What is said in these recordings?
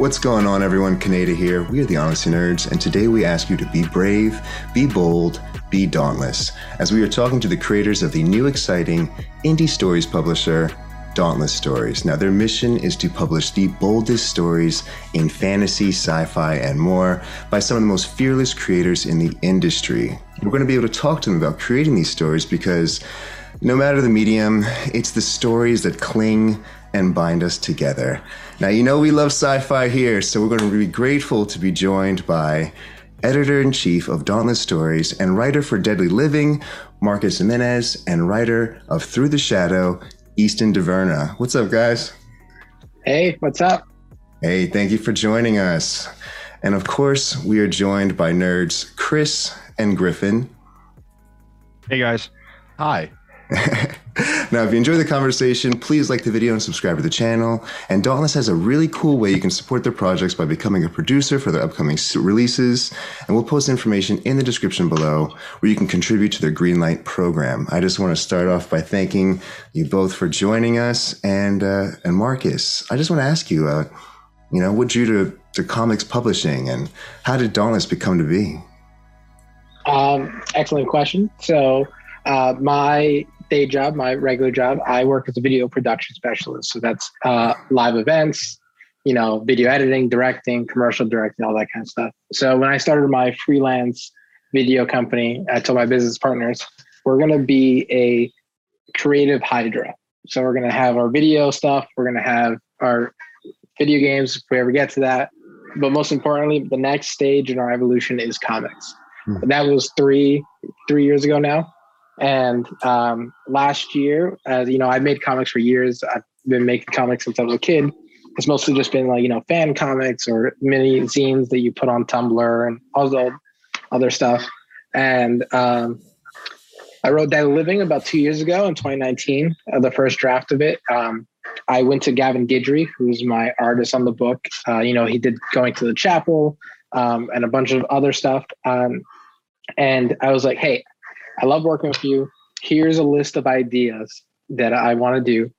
What's going on, everyone? Kaneda here. We are the Honesty Nerds, and today we ask you to be brave, be bold, be dauntless, as we are talking to the creators of the new exciting indie stories publisher, Dauntless Stories. Now, their mission is to publish the boldest stories in fantasy, sci fi, and more by some of the most fearless creators in the industry. We're going to be able to talk to them about creating these stories because no matter the medium, it's the stories that cling and bind us together. Now, you know we love sci fi here, so we're going to be grateful to be joined by editor in chief of Dauntless Stories and writer for Deadly Living, Marcus Jimenez, and writer of Through the Shadow, Eastin DeVerna. What's up, guys? Hey, what's up? Hey, thank you for joining us. And of course, we are joined by nerds Chris and Griffin. Hey, guys. Hi. now, if you enjoy the conversation, please like the video and subscribe to the channel. And Dauntless has a really cool way you can support their projects by becoming a producer for their upcoming releases. And we'll post information in the description below where you can contribute to their Greenlight program. I just want to start off by thanking you both for joining us. And uh, and Marcus, I just want to ask you, uh, you know, what drew to, to comics publishing and how did Dauntless become to be? Um, excellent question. So, uh, my day job, my regular job, I work as a video production specialist. So that's uh, live events, you know, video editing, directing, commercial directing, all that kind of stuff. So when I started my freelance video company, I told my business partners, we're going to be a creative hydra. So we're going to have our video stuff, we're going to have our video games if we ever get to that. But most importantly, the next stage in our evolution is comics. Hmm. That was three three years ago now. And um, last year, as you know, I made comics for years. I've been making comics since I was a kid. It's mostly just been like you know fan comics or mini zines that you put on Tumblr and all the other stuff. And um, I wrote Deadly Living about two years ago in 2019, uh, the first draft of it. Um, I went to Gavin Guidry, who's my artist on the book. Uh, you know, he did Going to the Chapel um, and a bunch of other stuff. Um, and I was like, hey, I love working with you. Here's a list of ideas that I want to do.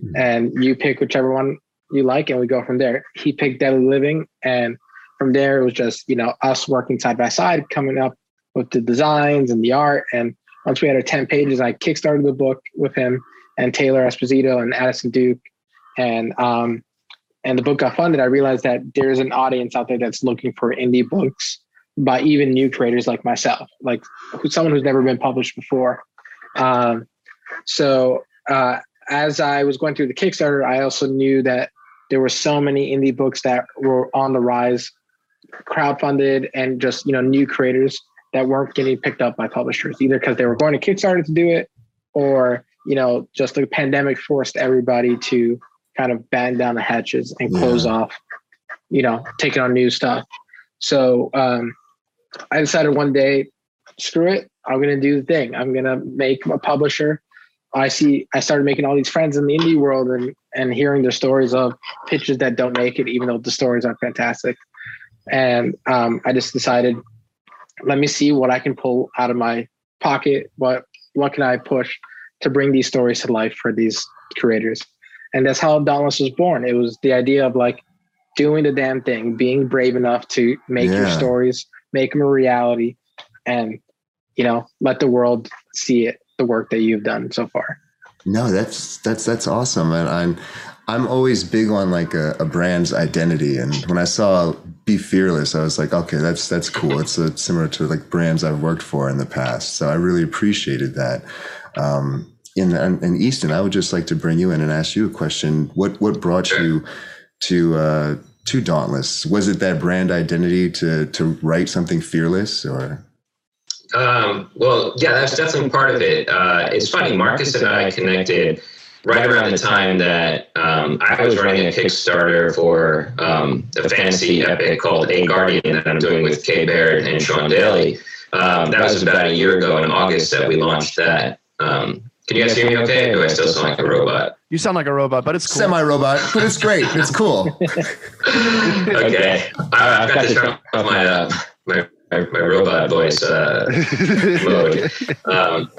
Hmm. And you pick whichever one you like, and we go from there. He picked Deadly Living. And from there, it was just, you know, us working side by side, coming up with the designs and the art. And once we had our 10 pages, I kickstarted the book with him and Taylor Esposito and Addison Duke. And um, and the book got funded. I realized that there's an audience out there that's looking for indie books by even new creators like myself, like someone who's never been published before. Um, so uh, as I was going through the Kickstarter, I also knew that there were so many indie books that were on the rise, crowdfunded, and just you know new creators that weren't getting picked up by publishers either because they were going to Kickstarter to do it, or you know just the pandemic forced everybody to kind of bang down the hatches and close yeah. off, you know, taking on new stuff. So um, I decided one day, screw it, I'm gonna do the thing. I'm gonna make a publisher. I see I started making all these friends in the indie world and and hearing their stories of pitches that don't make it, even though the stories are fantastic. And um, I just decided, let me see what I can pull out of my pocket. What what can I push to bring these stories to life for these creators? And that's how Dauntless was born. It was the idea of like doing the damn thing, being brave enough to make yeah. your stories make them a reality, and you know, let the world see it, the work that you've done so far. No, that's that's that's awesome, and I'm I'm always big on like a, a, brand's identity. And when I saw Be Fearless, I was like, okay, that's that's cool. It's a, similar to like brands I've worked for in the past. So I really appreciated that. Um, in, in Eastin, I would just like to bring you in and ask you a question. What what brought you to uh, to Dauntless? Was it that brand identity to to write something fearless or? Um, well, yeah, that's definitely part of it. Uh, it's funny, Marcus and I connected right around the time that um, I was running a Kickstarter for um, a fantasy epic called A Guardian that I'm doing with Kay Baird and Sean Daly. Um, that was about a year ago in August that we launched that. Um, can you guys hear me okay? Or do I still sound like a robot? You sound like a robot, but it's cool. Semi-robot, but it's great. It's cool. okay. I, have got to turn off my, uh, my, my, my, robot voice uh, mode. Um,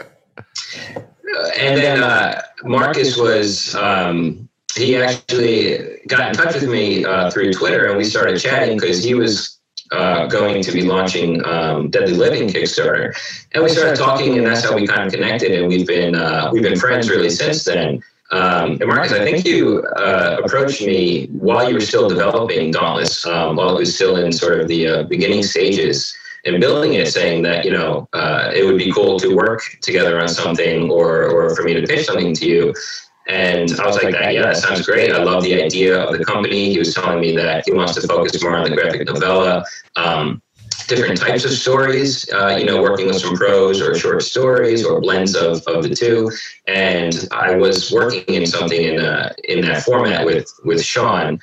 and then uh, Marcus was, um, he actually got in touch with me uh, through Twitter, and we started chatting because he was uh, going to be launching um, Deadly Living Kickstarter, and we started talking, and that's how we kind of connected, and we've been uh, we've been friends really since then. Um, and Marcus, I think you uh, approached me while you were still developing Dauntless, um, while it was still in sort of the uh, beginning stages and building it, saying that you know uh, it would be cool to work together on something, or or for me to pitch something to you. And I was like, that, yeah, that sounds great. I love the idea of the company. He was telling me that he wants to focus more on the graphic novella, um, different types of stories, uh, you know, working with some prose or short stories or blends of, of the two. And I was working in something in, uh, in that format with, with Sean.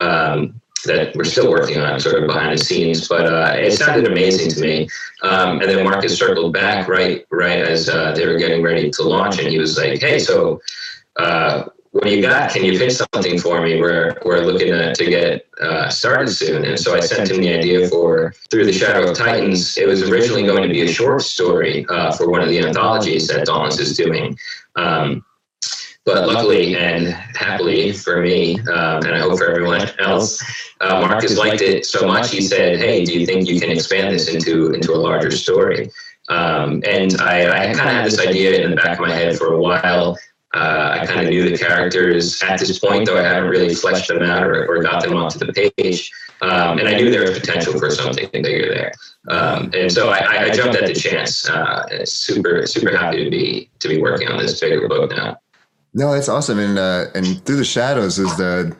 Um, that we're still working on sort of behind the scenes, but uh, it sounded amazing to me. Um, and then Marcus circled back right right as uh, they were getting ready to launch, and he was like, "Hey, so uh, what do you got? Can you pitch something for me? We're, we're looking to, to get uh, started soon. And so I sent him the idea for Through the Shadow of Titans. It was originally going to be a short story uh, for one of the anthologies that Dauntless is doing. Um, but luckily and happily for me, um, and I hope for everyone else, uh, Marcus liked it so much. He said, "Hey, do you think you can expand this into into a larger story?" Um, and I, I kind of had this idea in the back of my head for a while. Uh, I kind of knew the characters at this point, though I haven't really fleshed them out or, or got them onto the page. Um, and I knew there was potential for something bigger there. Um, and so I, I, jumped at the chance. Uh, super, super happy to be to be working on this bigger book now. No, that's awesome. And uh, and through the shadows is the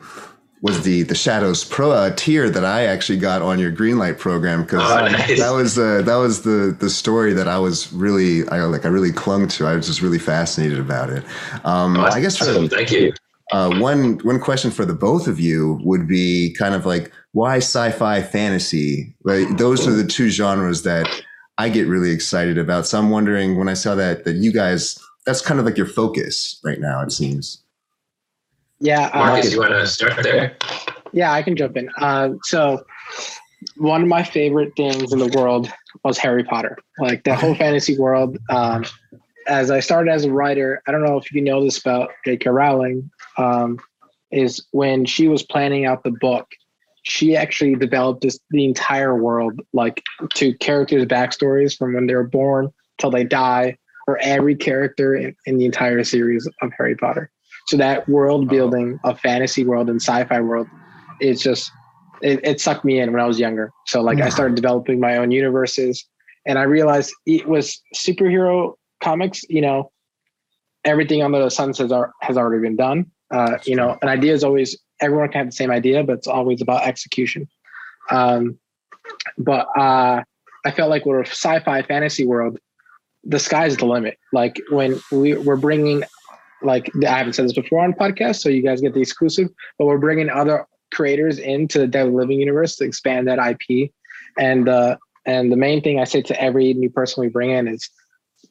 was the the Shadows Pro uh, tier that I actually got on your Greenlight program because oh, nice. that was uh, that was the the story that I was really I like I really clung to. I was just really fascinated about it. Um, oh, I guess for, awesome. thank you. Uh, one one question for the both of you would be kind of like why sci-fi fantasy? Like those are the two genres that I get really excited about. So I'm wondering when I saw that that you guys that's kind of like your focus right now. It seems. Yeah, uh, Marcus, you want to start there? Yeah, I can jump in. Uh, so, one of my favorite things in the world was Harry Potter. Like the whole fantasy world. Um, as I started as a writer, I don't know if you know this about J.K. Rowling. Um, is when she was planning out the book, she actually developed this the entire world, like to characters' backstories from when they were born till they die, for every character in, in the entire series of Harry Potter. So that world building of fantasy world and sci-fi world, it's just it, it sucked me in when I was younger. So like I started developing my own universes, and I realized it was superhero comics. You know, everything under the sun says are, has already been done. Uh, you know, an idea is always everyone can have the same idea, but it's always about execution. Um, but uh, I felt like we're a sci-fi fantasy world. The sky's the limit. Like when we, we're bringing like I haven't said this before on podcast, so you guys get the exclusive. But we're bringing other creators into the Dead Living universe to expand that IP. And uh, and the main thing I say to every new person we bring in is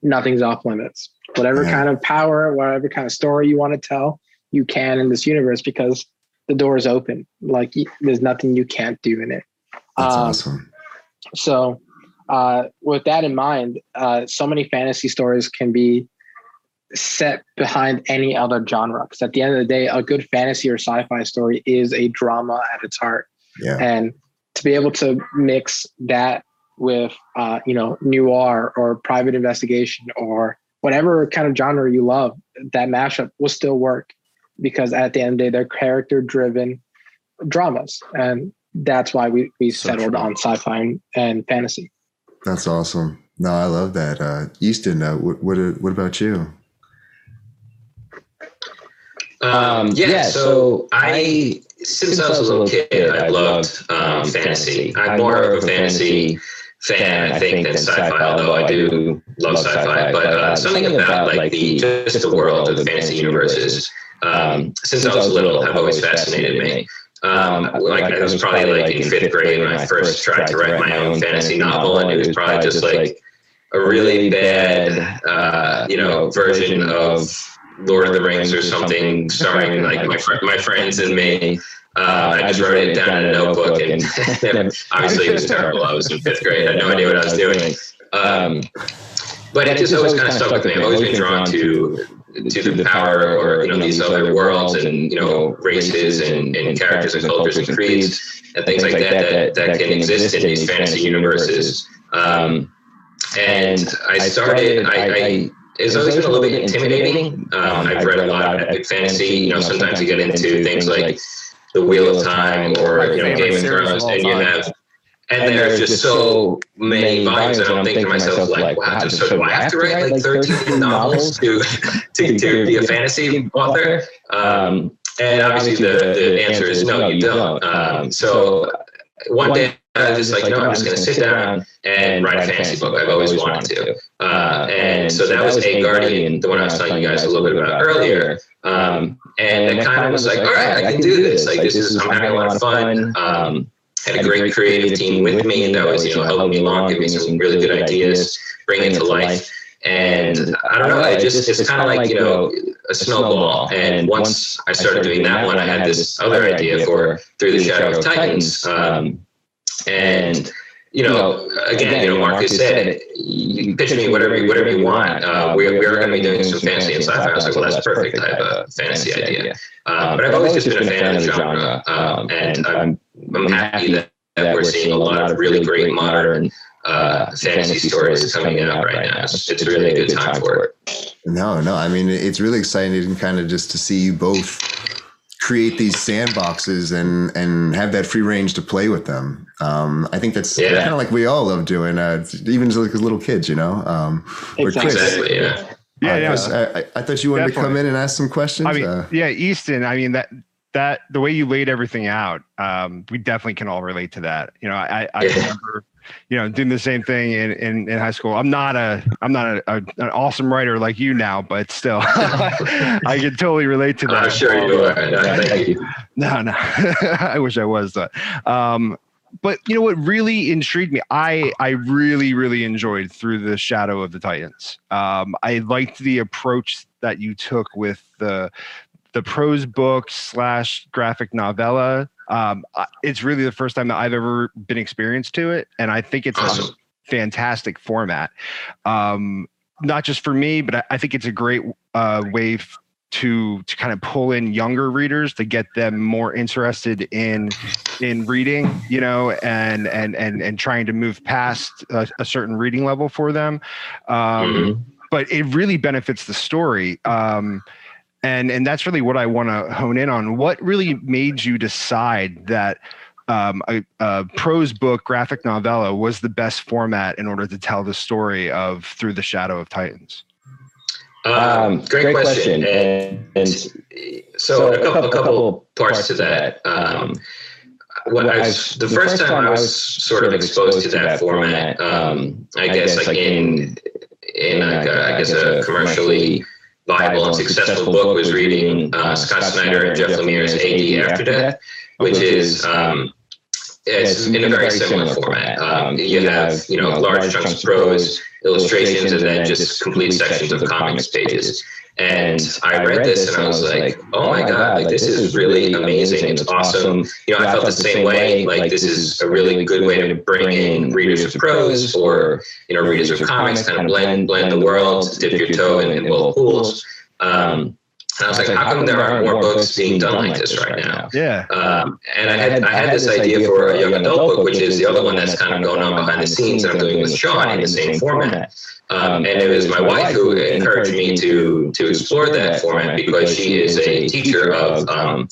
nothing's off limits. Whatever kind of power, whatever kind of story you want to tell, you can in this universe because the door is open. Like there's nothing you can't do in it. That's um, awesome. So, uh, with that in mind, uh, so many fantasy stories can be set behind any other genre because at the end of the day a good fantasy or sci-fi story is a drama at its heart. Yeah. and to be able to mix that with uh, you know noir or private investigation or whatever kind of genre you love that mashup will still work because at the end of the day they're character driven dramas. And that's why we, we so settled true. on sci-fi and, and, fantasy. That's awesome. No i love that uh eastin uh, what, what, what about you um, yeah, yeah, so I since, I was a little kid, I loved um, fantasy. I'm more of a fantasy fan, I think, than sci-fi. Although I do love sci-fi, but uh, something about like the just the world of the fantasy universes. Um, since I was little, have always fascinated me. Um, like I was probably like in fifth grade when I first tried to write my own fantasy novel, and it was probably just like a really bad, uh, you know, version of Lord of the Rings or something, starring like my fr- my friends and me. Uh, I just wrote it down in a notebook, and obviously it was terrible. I was in fifth grade; I had no idea what I was doing. Um, but it just always kind of stuck with me. I've always been drawn to to the power or you know these other worlds and you know races and, and characters and cultures and creeds and things like that that, that can exist in these fantasy universes. Um, and I started. I, I it's always been a little bit intimidating. Um, I've read a lot of epic fantasy. You know, sometimes you get into things like the Wheel of Time or you know Game of Thrones, and you have and, and there's, just so many volumes, and I'm thinking to myself, like, wow, so do I have to write like 13 novels to, to, to be a fantasy author? Um, and obviously, the, the answer is no, you don't. Um, so one day, I was like, no, I'm just going to sit down and write a fantasy book. I've always wanted to. Uh, and so that was A Guardian, the one I was telling you guys a little bit about earlier. Um, and it kind of was like, all right, I can do this. Like, this is, I'm having a lot of fun. Um, had a great creative team with me that was, you know, helping me along, giving me some really good ideas, bringing it to life. And I don't know, it just, it's kind of like, you know, a snowball. And once I started doing that one, I had this other idea for Through the Shadow of Titans. Um, and, you know, again, you know, Marcus said, you can pitch me whatever, whatever you want. Uh, we're we're going to be doing some fantasy and sci-fi. I was like, well, that's perfect. I have a fantasy idea. Um, but I've always just been a fan of the genre. Um, and I'm I'm happy that, that we're seeing a lot of really great modern uh, fantasy stories coming out right now. It's, it's really a good time for it. No, no. I mean, it's really exciting and kind of just to see you both create these sandboxes and and have that free range to play with them. Um, I think that's yeah. kind of like we all love doing, uh, even as, like, as little kids, you know. Um, exactly. Chris, yeah. Yeah, uh, yeah. Chris, I, I, thought you wanted Definitely. to come in and ask some questions. I mean, uh, yeah, Eastin. I mean that that the way you laid everything out, um, we definitely can all relate to that. You know, I, I remember, you know, doing the same thing in, in, in high school. I'm not a, I'm not a, a, an awesome writer like you now, but still, I can totally relate to that. I'm sure you are. No, thank you. No, no, I wish I was. But, um, but you know what really intrigued me? I I really really enjoyed through the shadow of the Titans. Um, I liked the approach that you took with the the prose book slash graphic novella. Um, it's really the first time that I've ever been experienced to it, and I think it's awesome. a fantastic format. Um, not just for me, but I, I think it's a great uh, way f- to to kind of pull in younger readers to get them more interested in in reading, you know, and and and and trying to move past a, a certain reading level for them. Um, mm-hmm. But it really benefits the story. Um, and and that's really what I want to hone in on. What really made you decide that um, a, a, prose book, graphic novella, was the best format in order to tell the story of Through the Shadow of Titans? Um, um great, great, question. question. And, and, so, a couple, a couple parts to that. Um, when I was, the, first time I was sort of exposed to that format, um, I guess like in in like a, I guess a commercially viable and successful book was reading uh, Scott Snyder and Jeff Lemire's AD After Death, which is um, it's in a very similar format. Um, um you have you know large chunks of prose, illustrations, and then just complete sections of comics pages. And I read this and I was like, oh my God, like this is really amazing. It's awesome. You know, I felt the same way. Like this is a really good way to bring in readers of prose or, you know, readers of comics, kind of blend, blend the world, dip your toe in, in both pools. Um, and I was like, how come there aren't more books being done like this right now? Yeah. Um, and I had I had this idea for a young adult book, which is the other one that's kind of going on behind the scenes that I'm doing with Sean in the same format. Um, and it was my wife who encouraged me to to explore that format because she is a teacher of um,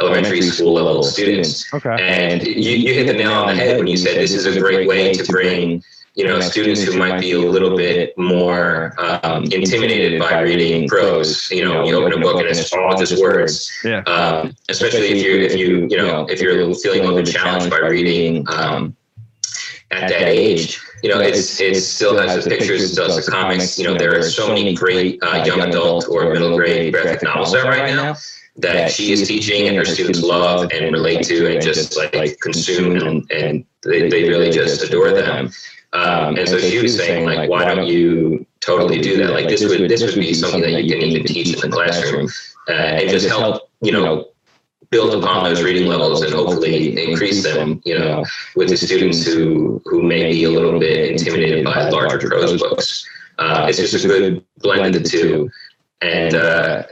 elementary school level students. Okay. And you, you hit the nail on the head when you said this is a great way to bring you know, students who might be a little bit more um, intimidated by reading prose. You know, you open a book and it's all just words. Yeah. Um, especially if you if you you know if you're feeling a little bit challenged by reading um, at that age. You know, it's it still has the pictures, it still has the comics. You know, there are so many great uh, young adult or middle grade graphic novels out right now that she is teaching and her students love and relate to and just like consume and, and they, they really just adore them. Um, and so she was saying, like, why don't you totally do that? Like, this would this would be something that you can even teach in the classroom uh, and just help, you know, build upon those reading levels and hopefully increase them, you know, with the students who who may be a little bit intimidated by larger prose books. Uh, it's just a good blend of the two. and uh,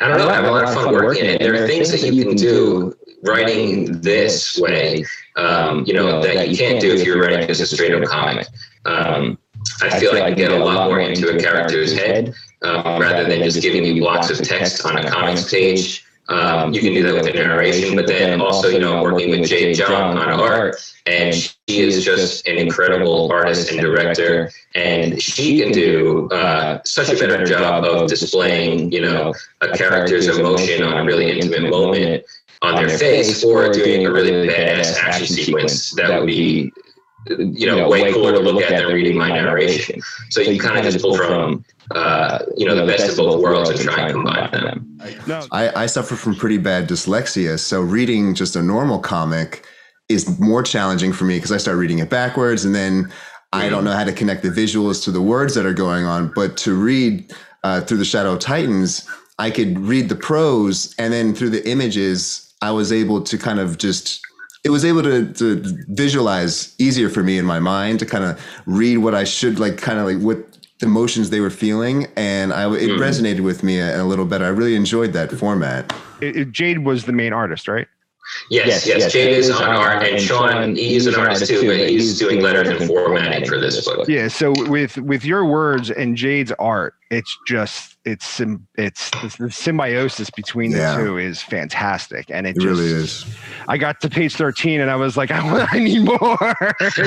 I don't know, I have a lot of fun working it. There are things that you can do writing this way, um, you know, that you can't do if you're writing just a straight up comic. Um, I feel like I get a lot more into a character's head um, rather than just giving you blocks of text on a comics page. Um, you can do that with the narration, but then also, you know, working with Jade Jung on art, and she is just an incredible artist and director, and she can do uh, such a better job of displaying, you know, a character's emotion on a really intimate moment on their face, or doing a really badass action sequence that would be you know, way cooler to look at than reading my narration. So you kind of just pull from, uh, you know, the best of both worlds and try and combine them. No. I, I suffer from pretty bad dyslexia, so reading just a normal comic is more challenging for me because I start reading it backwards and then I don't know how to connect the visuals to the words that are going on. But to read uh, through the Shadow of Titans, I could read the prose and then through the images, I was able to kind of just it was able to, to visualize easier for me in my mind to kind of read what I should like, kind of like what the emotions they were feeling, and I it mm. resonated with me a, a, little better. I really enjoyed that format. It, it, Jade was the main artist, right? Yes, yes, yes. Jade is on art, and Sean, he's an artist too, but he's doing letters and formatting for this book. Yeah, so with with your words and Jade's art, it's just it's it's the symbiosis between the yeah. two is fantastic, and it, it just, really is. I got to page thirteen, and I was like, I, I need more. That's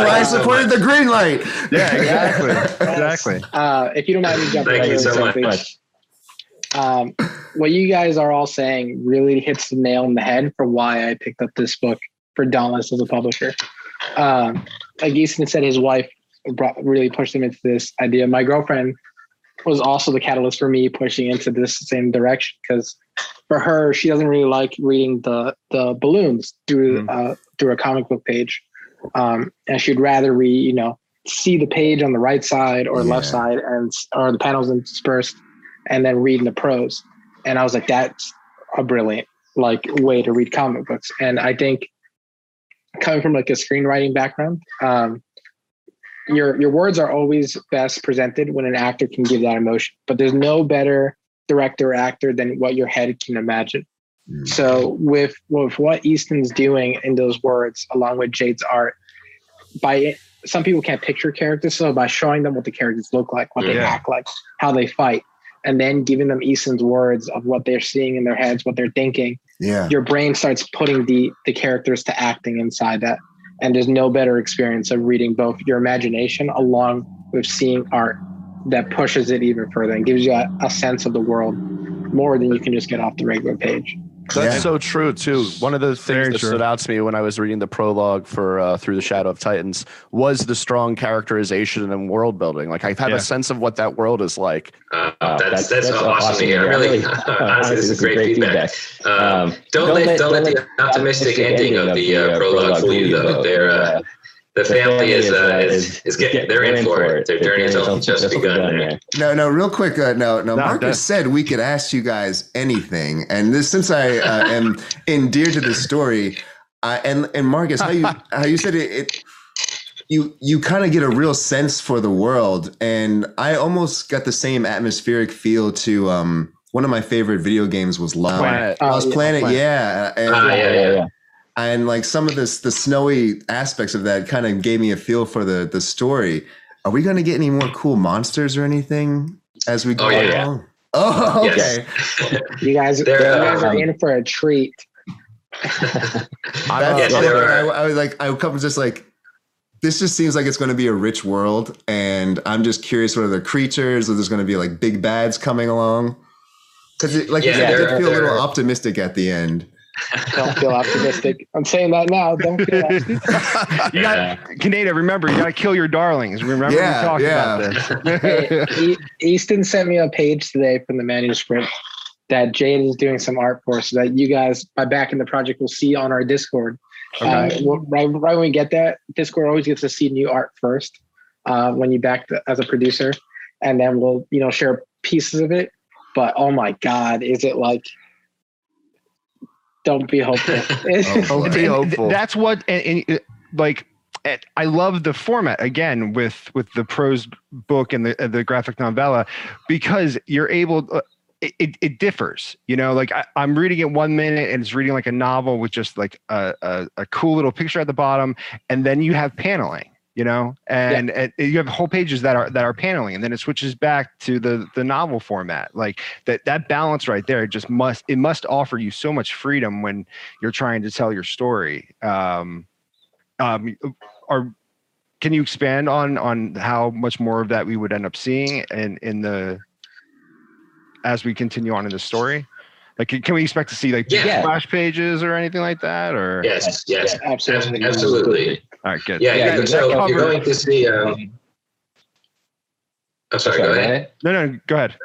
why I supported the green light. Yeah, exactly, exactly. Uh, if you don't mind me jumping, thank you so much um, what you guys are all saying really hits the nail in the head for why I picked up this book for Dauntless as a publisher. Um, like Eastin said, his wife brought, really pushed him into this idea. My girlfriend was also the catalyst for me pushing into this same direction because for her, she doesn't really like reading the the balloons through mm. uh, through a comic book page, um, and she'd rather read, you know, see the page on the right side or yeah. left side and or the panels interspersed and then reading the prose. And I was like, that's a brilliant like way to read comic books. And I think coming from like a screenwriting background, um, your your words are always best presented when an actor can give that emotion. But there's no better director or actor than what your head can imagine. Mm. So with with what Eastin's doing in those words, along with Jade's art, by some people can't picture characters, so by showing them what the characters look like, what they act like, how they fight, and then giving them Eastin's words of what they're seeing in their heads, what they're thinking. Yeah. Your brain starts putting the the characters to acting inside that. And there's no better experience of reading both your imagination along with seeing art that pushes it even further and gives you a, a sense of the world more than you can just get off the regular page. That's yeah. so true too. One of the things Very that true. stood out to me when I was reading the prologue for uh, Through the Shadow of Titans was the strong characterization and world building. Like I've had yeah. a sense of what that world is like. Uh, that's, that's, that's, that's awesome to hear. Really, honestly, this is great, great feedback. feedback. Um, don't, don't, let, don't let the optimistic ending of the uh, prologue fool you though. They're uh, the family is, uh, is, is getting they're in for it. Their journey has only just begun there. No, no, real quick. Uh, no, no. Marcus said we could ask you guys anything, and this since I uh, am endeared to this story, uh, and and Marcus, how you how you said it, it you you kind of get a real sense for the world, and I almost got the same atmospheric feel to um one of my favorite video games was Lost Planet. Lost oh, Planet, Planet, yeah. And, uh, yeah, yeah, yeah and like some of this the snowy aspects of that kind of gave me a feel for the the story. Are we going to get any more cool monsters or anything as we go oh, yeah. along? Oh okay. Yes. you guys, you guys are um, in for a treat. I, I, I was like i come just like this just seems like it's going to be a rich world and i'm just curious what other creatures or there's going to be like big bads coming along. Because like yeah, you did feel a little optimistic at the end don't feel optimistic. I'm saying that now. Don't feel you got yeah. Kaneda, remember, you got to kill your darlings. Remember yeah, we talked yeah. about this. hey, Eastin sent me a page today from the manuscript that Jade is doing some art for so that you guys, by back in the project, will see on our Discord. Okay. Uh, right, right when we get that, Discord always gets to see new art first uh, when you back the, as a producer. And then we'll, you know, share pieces of it. But oh my God, is it like don't be hopeful. don't be hopeful. That's what, and, and, like, I love the format again with with the prose book and the the graphic novella because you're able. Uh, it, it differs, you know. Like I, am reading it one minute and it's reading like a novel with just like a, a, a cool little picture at the bottom, and then you have paneling, you know? And, yeah. and, you have whole pages that are that are paneling and then it switches back to the the novel format. Like that that balance right there just must it must offer you so much freedom when you're trying to tell your story. Um um are can you expand on on how much more of that we would end up seeing in in the as we continue on in the story? Like can we expect to see like yeah. splash pages or anything like that or? Yes yes. Yeah, absolutely. Absolutely all right, good. Yeah, yeah. yeah so you're going to see. Um, oh, sorry. Go ahead. No, no, go ahead.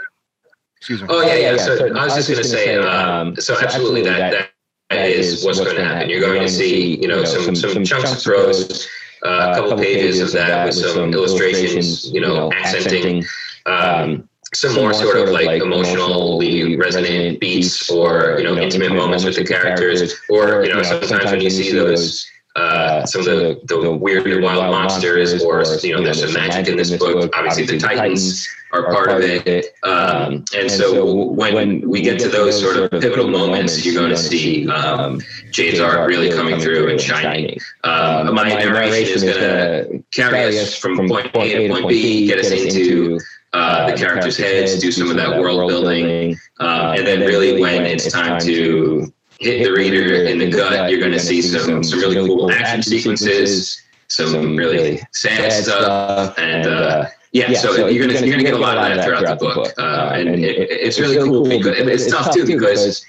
Excuse me. Oh yeah, yeah. So, so I was just going to say. Um, so, so absolutely, that that, that is what's going to happen. You're going to see, you know, some some chunks of prose, uh, a couple pages of that with some illustrations, you know, accenting. Um, some more sort of like emotionally resonant beats or you know intimate moments with the characters or you know sometimes when you see those uh, some of the, the, the weird and wild monsters, or you know, there's some magic in this book. Obviously, the Titans are part of it, um, um and so when we get to those sort of pivotal moments, you're going to see um, um Jade's art really coming through and shining. Um, my narration is going to carry us from point A to point B, get us into uh, the characters' heads, do some of that world building, um, and then really when it's time to hit the reader in the gut, you're going to see some some really cool action sequences, some really sad stuff, and uh, uh yeah, yeah, so, so you're gonna you're gonna get a lot of that throughout, throughout the book, uh, uh, and, and it, it's, really cool because it's tough too because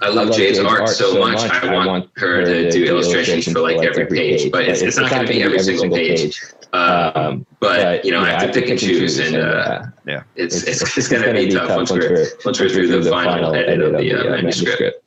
I love Jade's art so much. I want her to do illustrations for like every page, but it's, it's not going to be every single page. Um, um, but you know, I have to pick and choose, and uh, yeah, it's it's, it's going to be tough once we're once we're through the final edit of the uh, manuscript.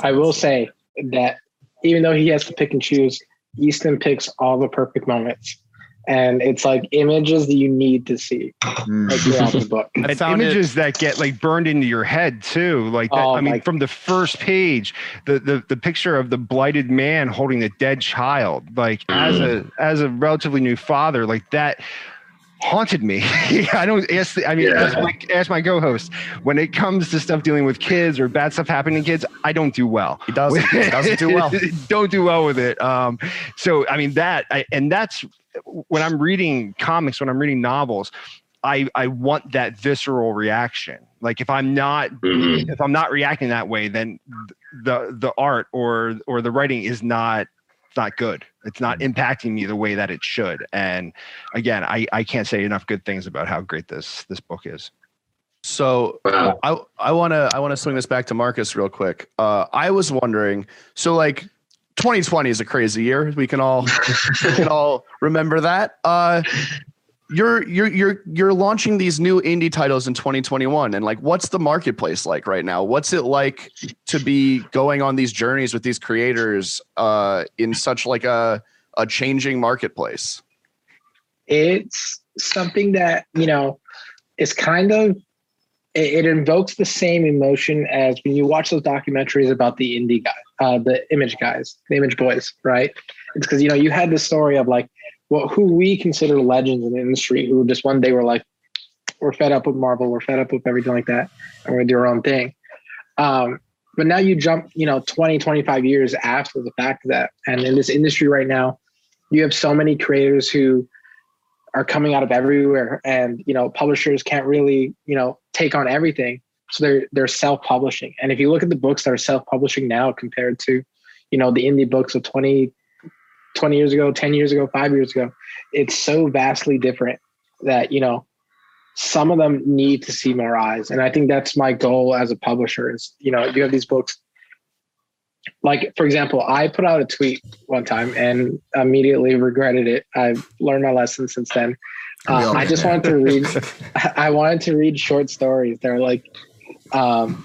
I will say that even though he has to pick and choose, Eastin picks all the perfect moments. And it's like images that you need to see mm. like throughout the book. And images it. that get like burned into your head too. Like that, oh, I mean, my. from the first page, the, the the picture of the blighted man holding the dead child. Like mm. as a as a relatively new father, like that haunted me. I don't ask. The, I mean, yeah. ask, my, ask my co-host when it comes to stuff dealing with kids or bad stuff happening to kids. I don't do well. He doesn't. he doesn't do well. don't do well with it. Um, so I mean that, I, and that's when I'm reading comics, when I'm reading novels. I, I want that visceral reaction. Like if I'm not mm-hmm. if I'm not reacting that way, then the the art or or the writing is not not good. It's not mm-hmm. impacting me the way that it should. And again, I, I can't say enough good things about how great this this book is. So wow. I I want to I want to swing this back to Marcus real quick. Uh, I was wondering, so like 2020 is a crazy year. We can all we can all remember that. Uh, you're you're you're you're launching these new indie titles in 2021 and like what's the marketplace like right now? What's it like to be going on these journeys with these creators uh in such like a a changing marketplace? It's something that you know is kind of it, it invokes the same emotion as when you watch those documentaries about the indie guy uh the image guys the image boys right? It's because you know you had the story of like well, who we consider legends in the industry who just one day were like, we're fed up with Marvel, we're fed up with everything like that, and we're gonna do our own thing. Um, but now you jump, you know, 20, 25 years after the fact of that. And in this industry right now, you have so many creators who are coming out of everywhere and you know publishers can't really you know take on everything so they're they're self-publishing and if you look at the books that are self-publishing now compared to you know the indie books of 20 20 years ago, 10 years ago, five years ago. It's so vastly different that, you know, some of them need to see more eyes. And I think that's my goal as a publisher is, you know, you have these books. Like, for example, I put out a tweet one time and immediately regretted it. I've learned my lesson since then. Uh, I just wanted to read, I wanted to read short stories. They're like, um,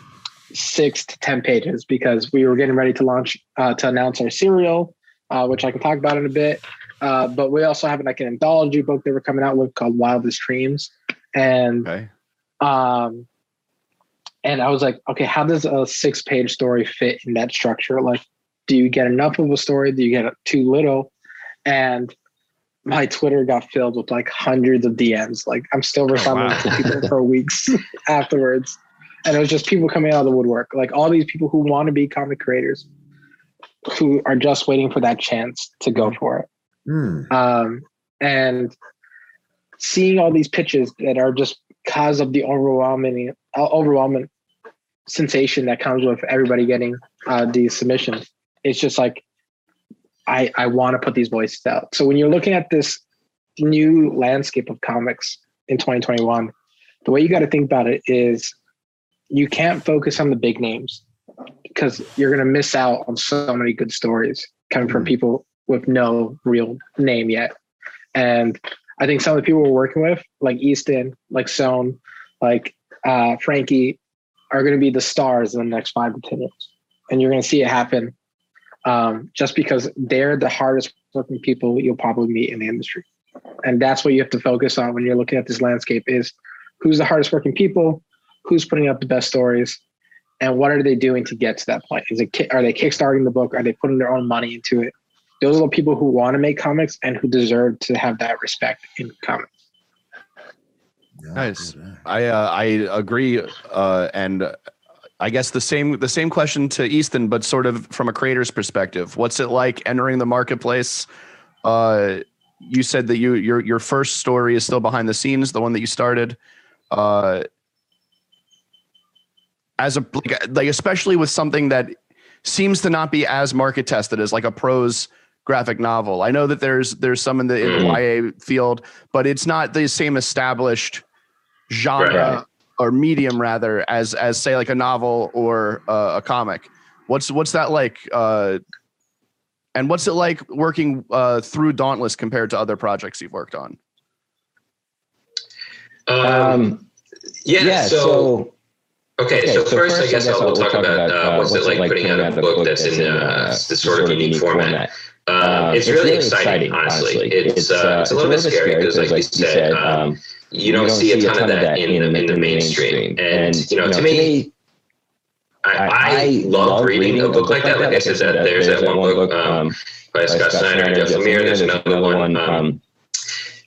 six to 10 pages because we were getting ready to launch, uh, to announce our serial uh, which I can talk about in a bit. Uh, but we also have like an anthology book that we're coming out with called Wildest Dreams, and okay. um, and I was like, okay, how does a six-page story fit in that structure? Like, do you get enough of a story? Do you get too little? And my Twitter got filled with like hundreds of DMs. Like I'm still oh, responding oh, wow. to people for weeks afterwards. And it was just people coming out of the woodwork. Like all these people who want to be comic creators who are just waiting for that chance to go for it. Mm. Um, and seeing all these pitches that are just because of the overwhelming uh, overwhelming sensation that comes with everybody getting uh, these submissions. It's just like I I want to put these voices out. So when you're looking at this new landscape of comics in 2021, the way you got to think about it is you can't focus on the big names because you're going to miss out on so many good stories coming from mm-hmm. people with no real name yet. And I think some of the people we're working with, like Eastin, like Sean, like uh, Frankie, are going to be the stars in the next five to 10 years. And you're going to see it happen um, just because they're the hardest working people you'll probably meet in the industry. And that's what you have to focus on when you're looking at this landscape is who's the hardest working people, who's putting up the best stories, and what are they doing to get to that point? Is it are they kickstarting the book? Are they putting their own money into it? Those are the people who want to make comics and who deserve to have that respect in comics. Nice. I uh, I agree, uh, and I guess the same the same question to Eastin, but sort of from a creator's perspective. What's it like entering the marketplace? Uh, you said that you your your first story is still behind the scenes, the one that you started. Uh, as a like, like especially with something that seems to not be as market tested as like a prose graphic novel. I know that there's there's some in the, in the mm. YA field, but it's not the same established genre right. or medium rather as as say like a novel or uh, a comic. What's what's that like? Uh, and what's it like working uh, through Dauntless compared to other projects you've worked on? Um, yeah, yeah so, so Okay, okay, so, so first, I guess, I guess I'll, we'll talk, talk about, uh, what's, what's it like putting out a book that's in uh, this sort of unique format. Uh, it's, it's, really exciting, honestly. It's, uh, it's a little bit scary because, like you said, um, um, you don't see a ton of that in the, in the mainstream. And, you know, to me, I, I love reading a book like that. Like I said, there's that one book um, um, by Scott Snyder and Jeff Lemire. There's another one.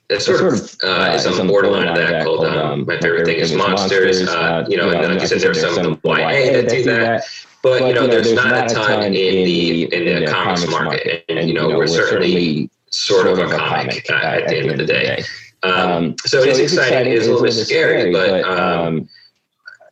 Um, it's sort, sort of uh, uh, is on the borderline of that called um, um, My Favorite Thing is Monsters. Uh, you know, and like you said, there's some of them YA that do that. But, you know, there's not a ton in the in the comics market. And, you know, we're certainly sort of a comic at the end of the day. Um, so it is exciting. It is a little bit scary, but, um,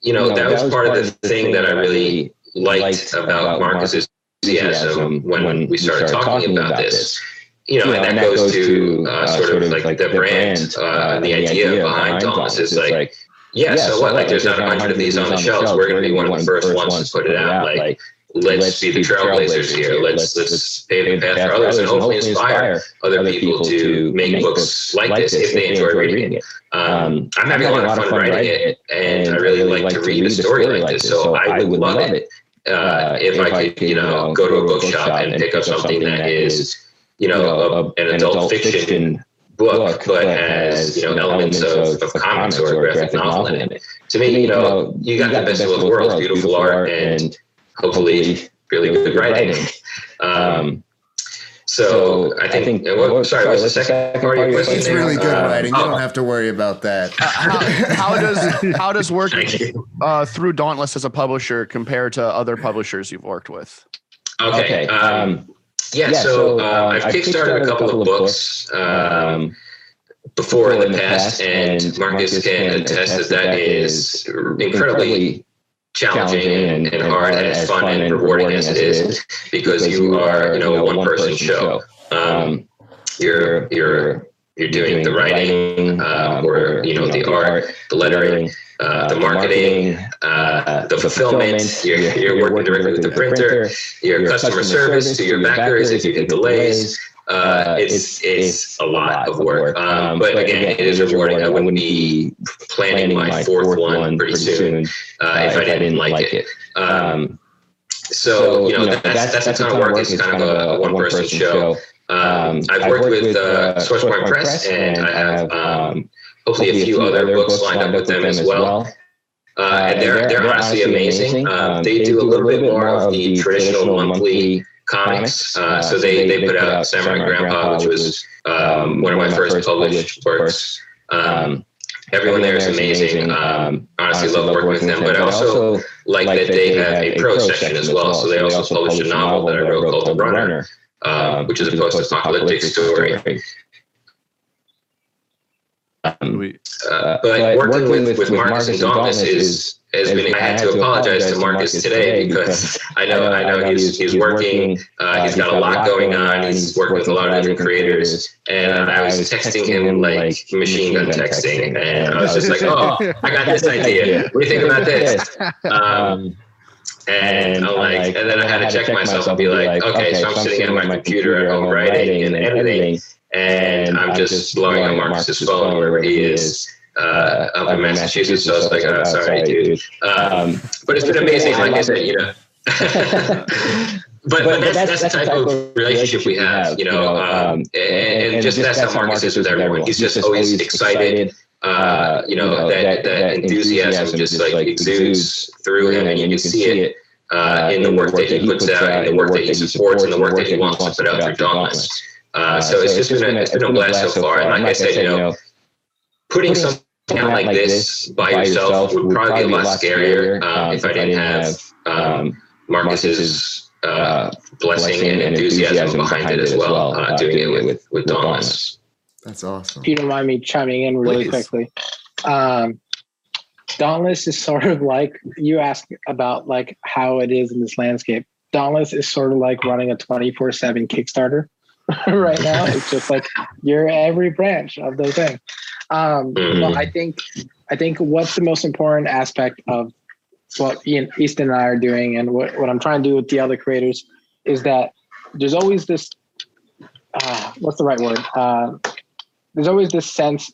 you know, that was part of the thing that I really liked about Marcus's enthusiasm when we started talking about this you know, and, that, goes, to uh, uh, sort, of like, like the, brand, uh, uh the, idea, idea behind Dauntless is like, like yeah, yeah, so what? Like, there's not a hundred of these on the shelves. We're going to be one of the first ones to put it out. Like, let's be the trailblazers here. Let's let's pave the path for others and hopefully inspire other people to make books like this if they enjoy reading it. Um, um I'm having a lot of fun writing it, and I really like to read a story like this. So I would love it uh, if I could, you know, go to a bookshop and pick up something that is you know, a, an, an, adult, adult fiction, fiction book, but has, you know, elements, of, of, comics or a graphic novel in it. To me, you know, you got, the best of both worlds, beautiful art and hopefully really good writing. Um, so, I think, I think well, sorry, what's the second part of your question? It's really good uh, writing. You oh. don't have to worry about that. Uh, how, how, does how does working uh, through Dauntless as a publisher compare to other publishers you've worked with? Okay. okay. Um, um yeah, yeah so, uh, I've, I've kickstarted, a couple, of books um, um, before, in the past, and Marcus, Marcus can attest that that is incredibly challenging and, and hard and as fun and rewarding as it is because you are, you know, a one person show. Um, um, you're you're you're doing the writing um, or you know the art, the lettering uh, the marketing, uh, the, fulfillment. You're, you're, working directly with the printer. Your customer service to your backers if you get delays. Uh, it's it's a lot of work, um, but again, it is rewarding. I wouldn't be planning my fourth one pretty soon if I didn't like it. Um, so you know that's that's the kind of work. It's kind of a one person show. Um, I've worked with uh, SourcePoint Press, and I have um, hopefully, hopefully a few, other, other books lined up with them, them as well. Uh, uh, and they're, they're, they're honestly amazing. amazing. Um, they, they do a little bit more of the traditional monthly comics. Uh, so they, they put out Samurai Grandpa, which was um, one of my first published works. Um, everyone there is amazing. Um, honestly, love working with them, but I also like that they have a prose section as well. So they also published a novel that I wrote called The Runner, uh, which is a post-apocalyptic story. Um, uh, but working with, with Marcus and Dauntless is has been. I had to apologize to Marcus today because I know I know he's he's working. Uh, he's got a lot going on. He's working with a lot of different creators, and I was texting him like machine gun texting, and I was just like, "Oh, I got this idea. What do you think about this?" Um, and I'm like, and then I had to check myself and be like, okay, so I'm sitting at my computer at home writing and editing, and I'm just blowing on Marcus's phone where he is uh, up in Massachusetts. So I was like, oh, sorry, dude. Um, but it's been amazing. Like I said, you know. but, but that's, that's, that's the type of relationship we have, you know, um, and, and just that's how Marcus is with everyone. He's just always excited. Uh, you know, that, that enthusiasm just like exudes through him, and you can see it uh, in the work that he puts out, in the work that he supports, and the work that he wants to put out through Dauntless. Uh, so it's just been a, it's been a blast so far. And like I said, you know, putting something account like, like this by yourself would probably be a lot scarier um, if I didn't have um, Marcus's uh, blessing and enthusiasm behind it as well, uh, uh, doing it with, with Dauntless. That's awesome. If you don't mind me chiming in really Please. quickly. Um, Dauntless is sort of like you asked about like how it is in this landscape. Dauntless is sort of like running a 24 7 Kickstarter right now. It's just like you're every branch of the thing. Um, mm-hmm. But I think I think what's the most important aspect of what Ian, Eastin and I are doing, and what, what I'm trying to do with the other creators, is that there's always this. Uh, what's the right word? Uh, there's always this sense,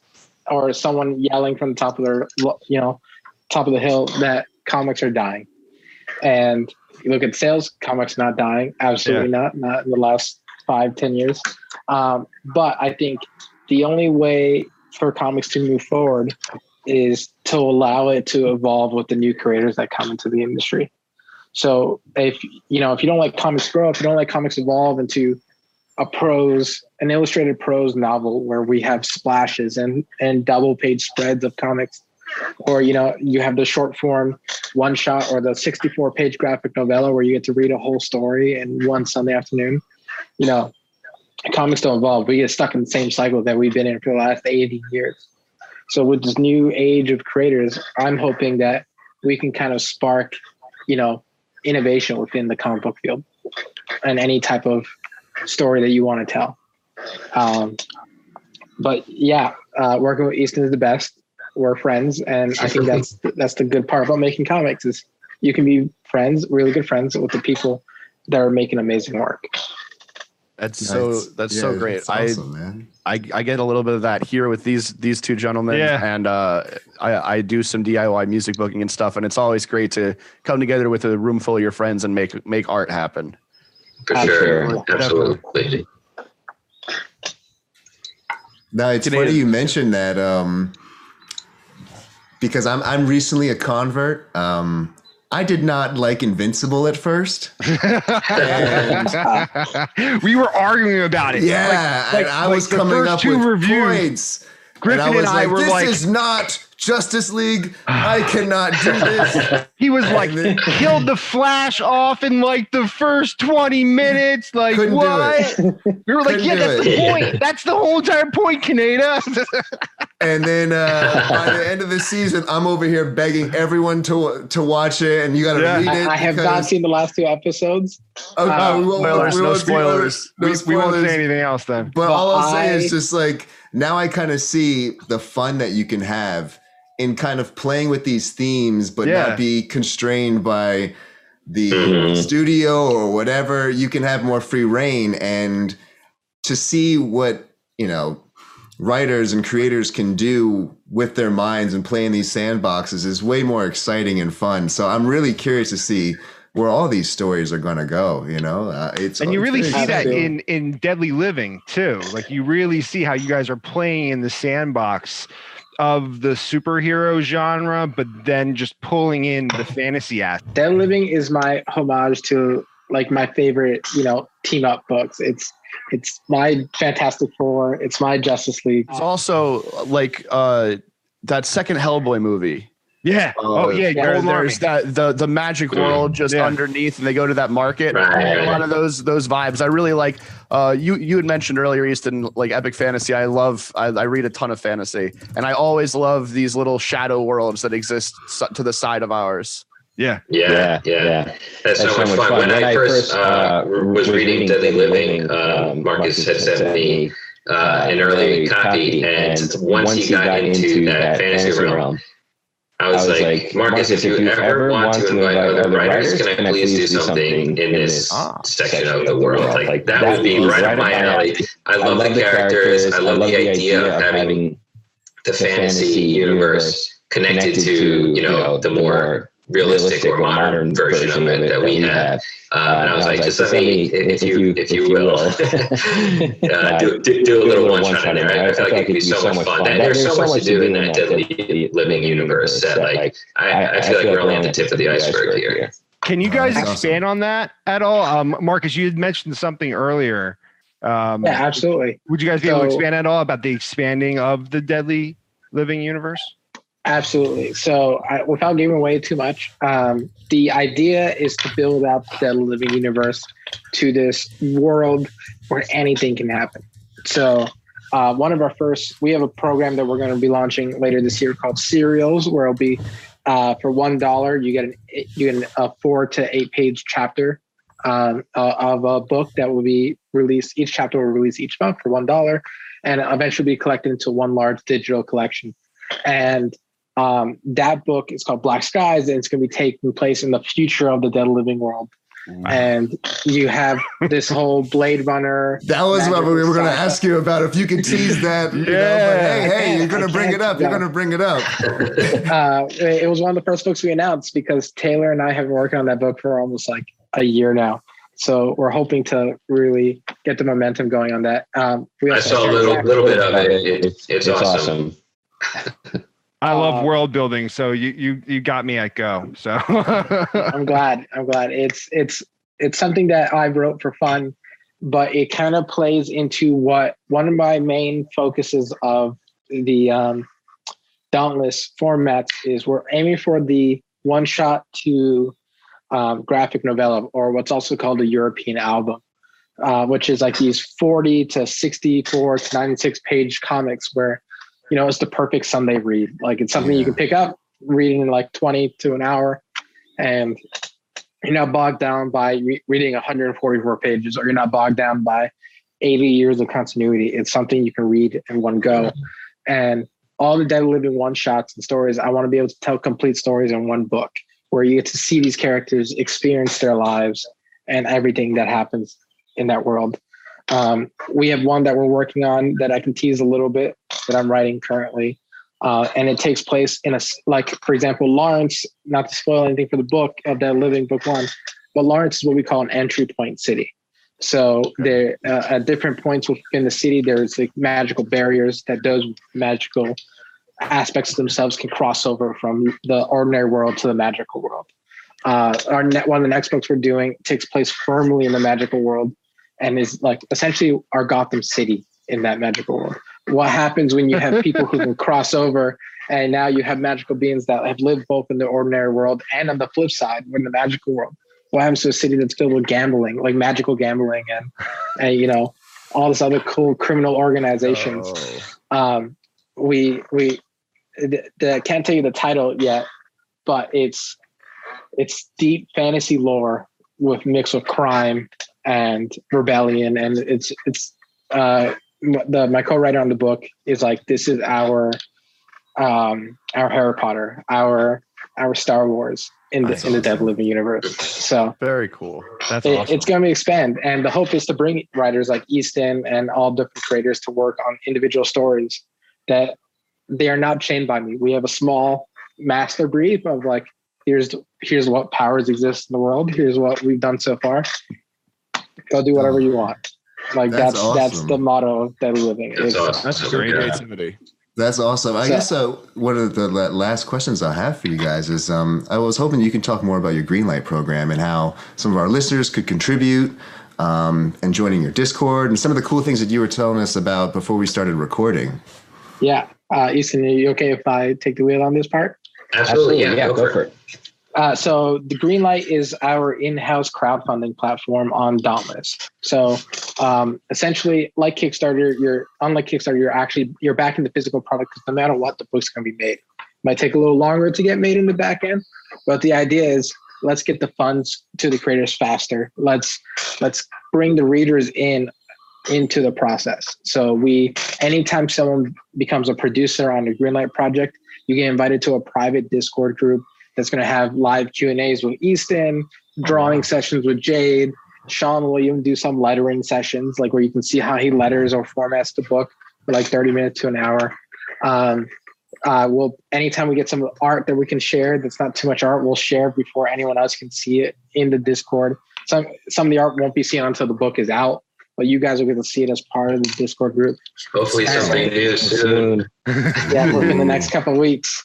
or someone yelling from the top of their, you know, top of the hill that comics are dying, and you look at sales, comics not dying, absolutely yeah. not, not in the last five, ten years. Um, but I think the only way for comics to move forward is to allow it to evolve with the new creators that come into the industry. So if you know if you don't like comics grow, if you don't like comics evolve into a prose, an illustrated prose novel where we have splashes and and double page spreads of comics, or you know you have the short form one shot or the 64 page graphic novella where you get to read a whole story in one Sunday afternoon. You know, comics don't evolve. We get stuck in the same cycle that we've been in for the last 80 years. So with this new age of creators, I'm hoping that we can kind of spark, you know, innovation within the comic book field and any type of story that you want to tell. Um, but yeah, uh, working with Eastin is the best. We're friends, and I think that's that's the good part about making comics is you can be friends, really good friends with the people that are making amazing work. That's so that's yeah, so great. Awesome, I, I I get a little bit of that here with these these two gentlemen. Yeah. And uh, I, I do some DIY music booking and stuff, and it's always great to come together with a room full of your friends and make make art happen. For sure. Absolutely. Now it's funny you mentioned that um, because I'm I'm recently a convert. Um, I did not like Invincible at first. we were arguing about it. Yeah, like, like, I was like coming up with reviews, points. Griffin and I, and I like, were this like, is not Justice League. I cannot do this. He was like, killed the Flash off in like the first 20 minutes. Like, what? We were like, Couldn't yeah, that's it. the point. That's the whole entire point, Canada." and then uh, by the end of the season, I'm over here begging everyone to to watch it, and you got to yeah. read it. I, I have not seen the last two episodes. Oh, uh, we won't, spoilers, we won't no spoilers. No we, spoilers. we won't say anything else then. But, but all I'll I, say is just like now I kind of see the fun that you can have in kind of playing with these themes, but yeah. not be constrained by the mm-hmm. studio or whatever. You can have more free reign and to see what, you know, writers and creators can do with their minds and play in these sandboxes is way more exciting and fun. So I'm really curious to see where all these stories are going to go you know uh, it's and you really see that in in deadly living too like you really see how you guys are playing in the sandbox of the superhero genre but then just pulling in the fantasy aspect deadly living is my homage to like my favorite, you know, team up books. It's it's my Fantastic Four. It's my Justice League. It's also like uh, that second Hellboy movie. Yeah. Uh, oh yeah. yeah, Golden Army. There's that the the magic Mm. world just Yeah. underneath, and they go to that market. Right. A lot of those those vibes. I really like. Uh, you you had mentioned earlier, Eastin, like epic fantasy. I love. I, I read a ton of fantasy, and I always love these little shadow worlds that exist s- to the side of ours. Yeah. Yeah, yeah. yeah. That's, so, much fun. When, I first uh, was reading Deadly Living, uh, Marcus had sent me uh, an early copy, and once he got into that fantasy realm, I was like, Marcus, if you ever want to invite other writers, can I please do something in this Ah, section of the world? Like that would be right up my alley. I love the characters. I love the idea of having the fantasy universe connected to you know the more realistic or modern version of it that we have. Uh, and I was like, just let me, if you if you will, uh, do, do, do a little one shot in there. I, I feel like it could be so much fun. And there's so much to do in that deadly living universe that like I, I feel like we're only at the tip of the iceberg here. Can you guys expand on that at all? Um, Marcus, you had mentioned something earlier. Um, Yeah, absolutely. Would you guys be able to expand at all about the expanding of the Deadly Living Universe? Absolutely. So, I, without giving away too much, um, the idea is to build out the living universe to this world where anything can happen. So, uh, one of our first, we have a program that we're going to be launching later this year called Serials, where it'll be uh, for one dollar you get an you get a four to eight page chapter um, of a book that will be released. Each chapter will release each month for one dollar, and eventually be collected into one large digital collection. And um, that book is called Black Skies, and it's going to be taking place in the future of the dead living world. And you have this whole Blade Runner. That was what we were going to ask you about. If you could tease that, you know, but Yeah. hey, hey, you're going to bring it can't, up. You're going to bring it up. Uh, it was one of the first books we announced because Taylor and I have been working on that book for almost like a year now. So we're hoping to really get the momentum going on that. Um, we I saw a little little bit of it. it it's, it's awesome. I love Uh, world building, so you you you got me at go. So I'm glad. I'm glad. It's it's it's something that I wrote for fun, but it kind of plays into what one of my main focuses of the um, Dauntless formats is. We're aiming for the one shot to um, graphic novella, or what's also called a European album, uh, which is like these 40 to 64 to 96 page comics where you know it's the perfect Sunday read. Like it's something you can pick up, reading in like 20 to an hour, and you're not bogged down by re- reading 144 pages, or you're not bogged down by 80 years of continuity. It's something you can read in one go, and all the dead living one shots and stories. I want to be able to tell complete stories in one book, where you get to see these characters experience their lives and everything that happens in that world. Um, we have one that we're working on that I can tease a little bit that I'm writing currently. Uh, and it takes place in a, like, for example, Lawrence, not to spoil anything for the book of that Living Book One, but Lawrence is what we call an entry point city. So there, uh, at different points within the city, there's like magical barriers that those magical aspects themselves can cross over from the ordinary world to the magical world. Uh, our ne- one of the next books we're doing takes place firmly in the magical world and is like essentially our Gotham City in that magical world. What happens when you have people who can cross over and now you have magical beings that have lived both in the ordinary world and on the flip side, in the magical world? What happens to a city that's filled with gambling, like magical gambling and, and you know, all this other cool criminal organizations? Oh. um, we we the, the, can't tell you the title yet, but it's it's deep fantasy lore with mix of crime and rebellion, and it's it's uh, the my co-writer on the book is like this is our um, our Harry Potter, our our Star Wars in the That's in the Dead. Living universe. So Very cool. that's it- awesome. it's going to expand and the hope is to bring writers like eastin and all different creators to work on individual stories that they are not chained by me we have a small master brief of like here's here's what powers exist in the world here's what we've done so far go do whatever you want like That's that's that's, the motto of dead living That's awesome. That's great. Yeah. Creativity. That's awesome. I So- guess uh, one of the last questions I have for you guys is um, I was hoping you can talk more about your Greenlight program and how some of our listeners could contribute um, and joining your Discord and some of the cool things that you were telling us about before we started recording. Yeah. Uh, Eastin, are you okay if I take the wheel on this part? Absolutely, yeah, go, for it. Uh, so the Greenlight is our in-house crowdfunding platform on Dauntless. So um, essentially, like Kickstarter, you're unlike Kickstarter, you're actually you're backing the physical product because no matter what, the book's going to be made. It Might take a little longer to get made in the back end, but the idea is let's get the funds to the creators faster. Let's let's bring the readers in into the process. So we anytime someone becomes a producer on a Greenlight project, you get invited to a private Discord group that's going to have live Q and A's with Eastin, drawing sessions with Jade. Sean will even do some lettering sessions, like where you can see how he letters or formats the book for like 30 minutes to an hour. Um, uh, we'll anytime we get some art that we can share that's not too much art, we'll share before anyone else can see it in the Discord. Some some of the art won't be seen until the book is out, but you guys will get to see it as part of the Discord group. Hopefully, something new soon. Yeah, within the next couple of weeks.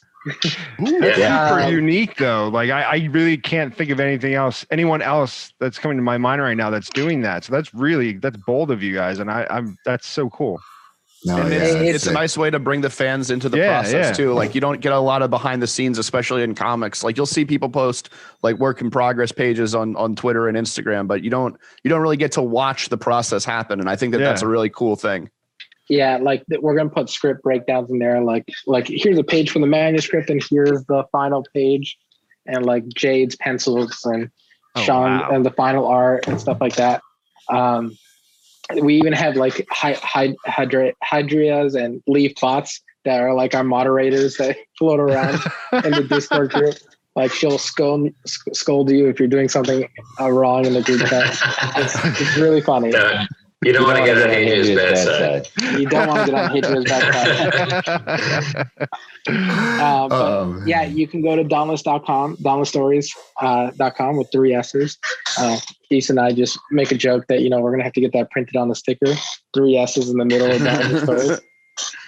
Ooh, that's Yeah. super unique though. Like I, I really can't think of anything else, anyone else that's coming to my mind right now that's doing that. So that's really that's bold of you guys, and I, I'm that's so cool. No, and yeah, it's, it's- it's a nice way to bring the fans into the Yeah, process yeah. too. Like you don't get a lot of behind the scenes, especially in comics. Like you'll see people post like work in progress pages on on Twitter and Instagram, but you don't you don't really get to watch the process happen. And I think that Yeah. that's a really cool thing. Yeah, like we're gonna put script breakdowns in there. Like like here's a page from the manuscript, and here's the final page, and like Jade's pencils and Oh, Sean wow. and the final art and stuff like that. Um, we even have like hy- hy- hydra- hydrias and leaf bots that are like our moderators that float around in the Discord group. Like she'll scold scold you if you're doing something uh, wrong in the group chat. It's, it's really funny. You don't want to get on Angel's bad side. You don't want to get on Hydra's bad side. Uh, Oh, yeah, you can go to dauntless.com, dauntlessstories.com uh, with three S's. Uh, Keith and I just make a joke that, you know, we're going to have to get that printed on the sticker. Three S's in the middle of Dauntless Stories.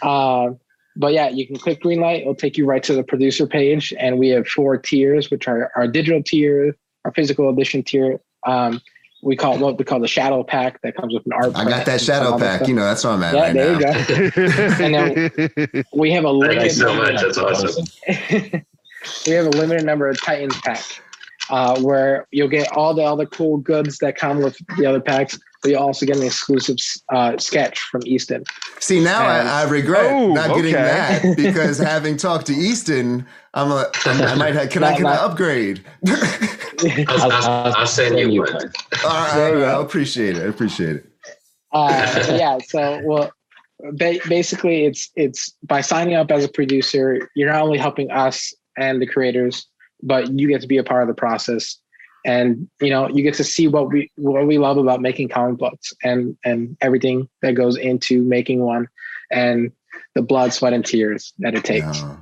Uh, but yeah, you can click Greenlight. It'll take you right to the producer page. And we have four tiers, which are our digital tier, our physical edition tier. Um, we call it what we call the shadow pack that comes with an art. I got that shadow pack. You know, that's where I'm at Yeah, right there now. you go. and then We have a Thank you limited so much. That's awesome. we have a limited number of Titans pack, uh, where you'll get all the other cool goods that come with the other packs, but you also get an exclusive uh, sketch from Eastin. See, now And- I, I regret Oh, not getting that because having talked to Eastin, I'm a, I'm, I might have, can I Not- can I upgrade? I'll, I'll, I'll send you one. all right, There you all right. I appreciate it. I appreciate it. Uh, yeah, so well, ba- basically, it's it's by signing up as a producer, you're not only helping us and the creators, but you get to be a part of the process, and you know you get to see what we what we love about making comic books and and everything that goes into making one, and the blood, sweat, and tears that it takes. No,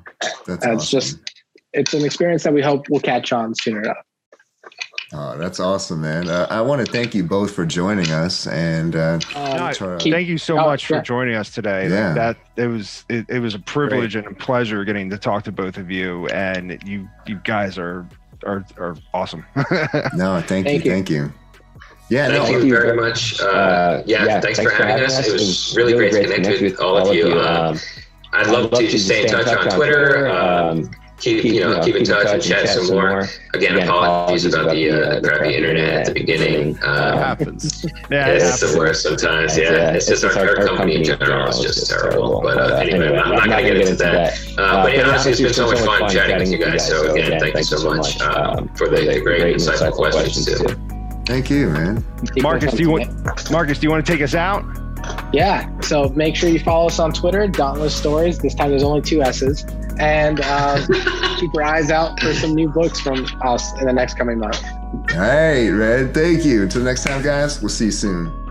that's It's awesome. just it's an experience that we hope will catch on sooner enough. Oh, that's awesome, man. Uh, I want to thank you both for joining us. And uh, Um, keep- Thank you so Oh, much for yeah. joining us today. Yeah. That it was it, it was a privilege and a pleasure getting to talk to both of you, and you you guys are are are awesome. no, thank, Thank you, you. thank you. Yeah, Thank no, you very much. Uh, yeah, thanks, for having us. It was really great to connect with all of you. Um, I'd love to stay in touch on Twitter. Um, keep you know keep in touch and chat some more. Again, apologies about the uh, crappy internet at the beginning. It Um, happens. yeah, it's the worst sometimes. Yeah, it's just our, our company in general is just terrible. But uh, anyway, I'm not going to get into that. Uh, but yeah, honestly, it's been so much fun chatting with you guys. So again, thank you so much um, for the, the great insightful questions too. Thank you, man. Marcus, do you want Marcus? Do you want to take us out? Yeah. So make sure you follow us on Twitter, Dauntless Stories. This time there's only two S's. And uh, keep your eyes out for some new books from us in the next coming month. All right, Red. Thank you. Until next time, guys. We'll see you soon.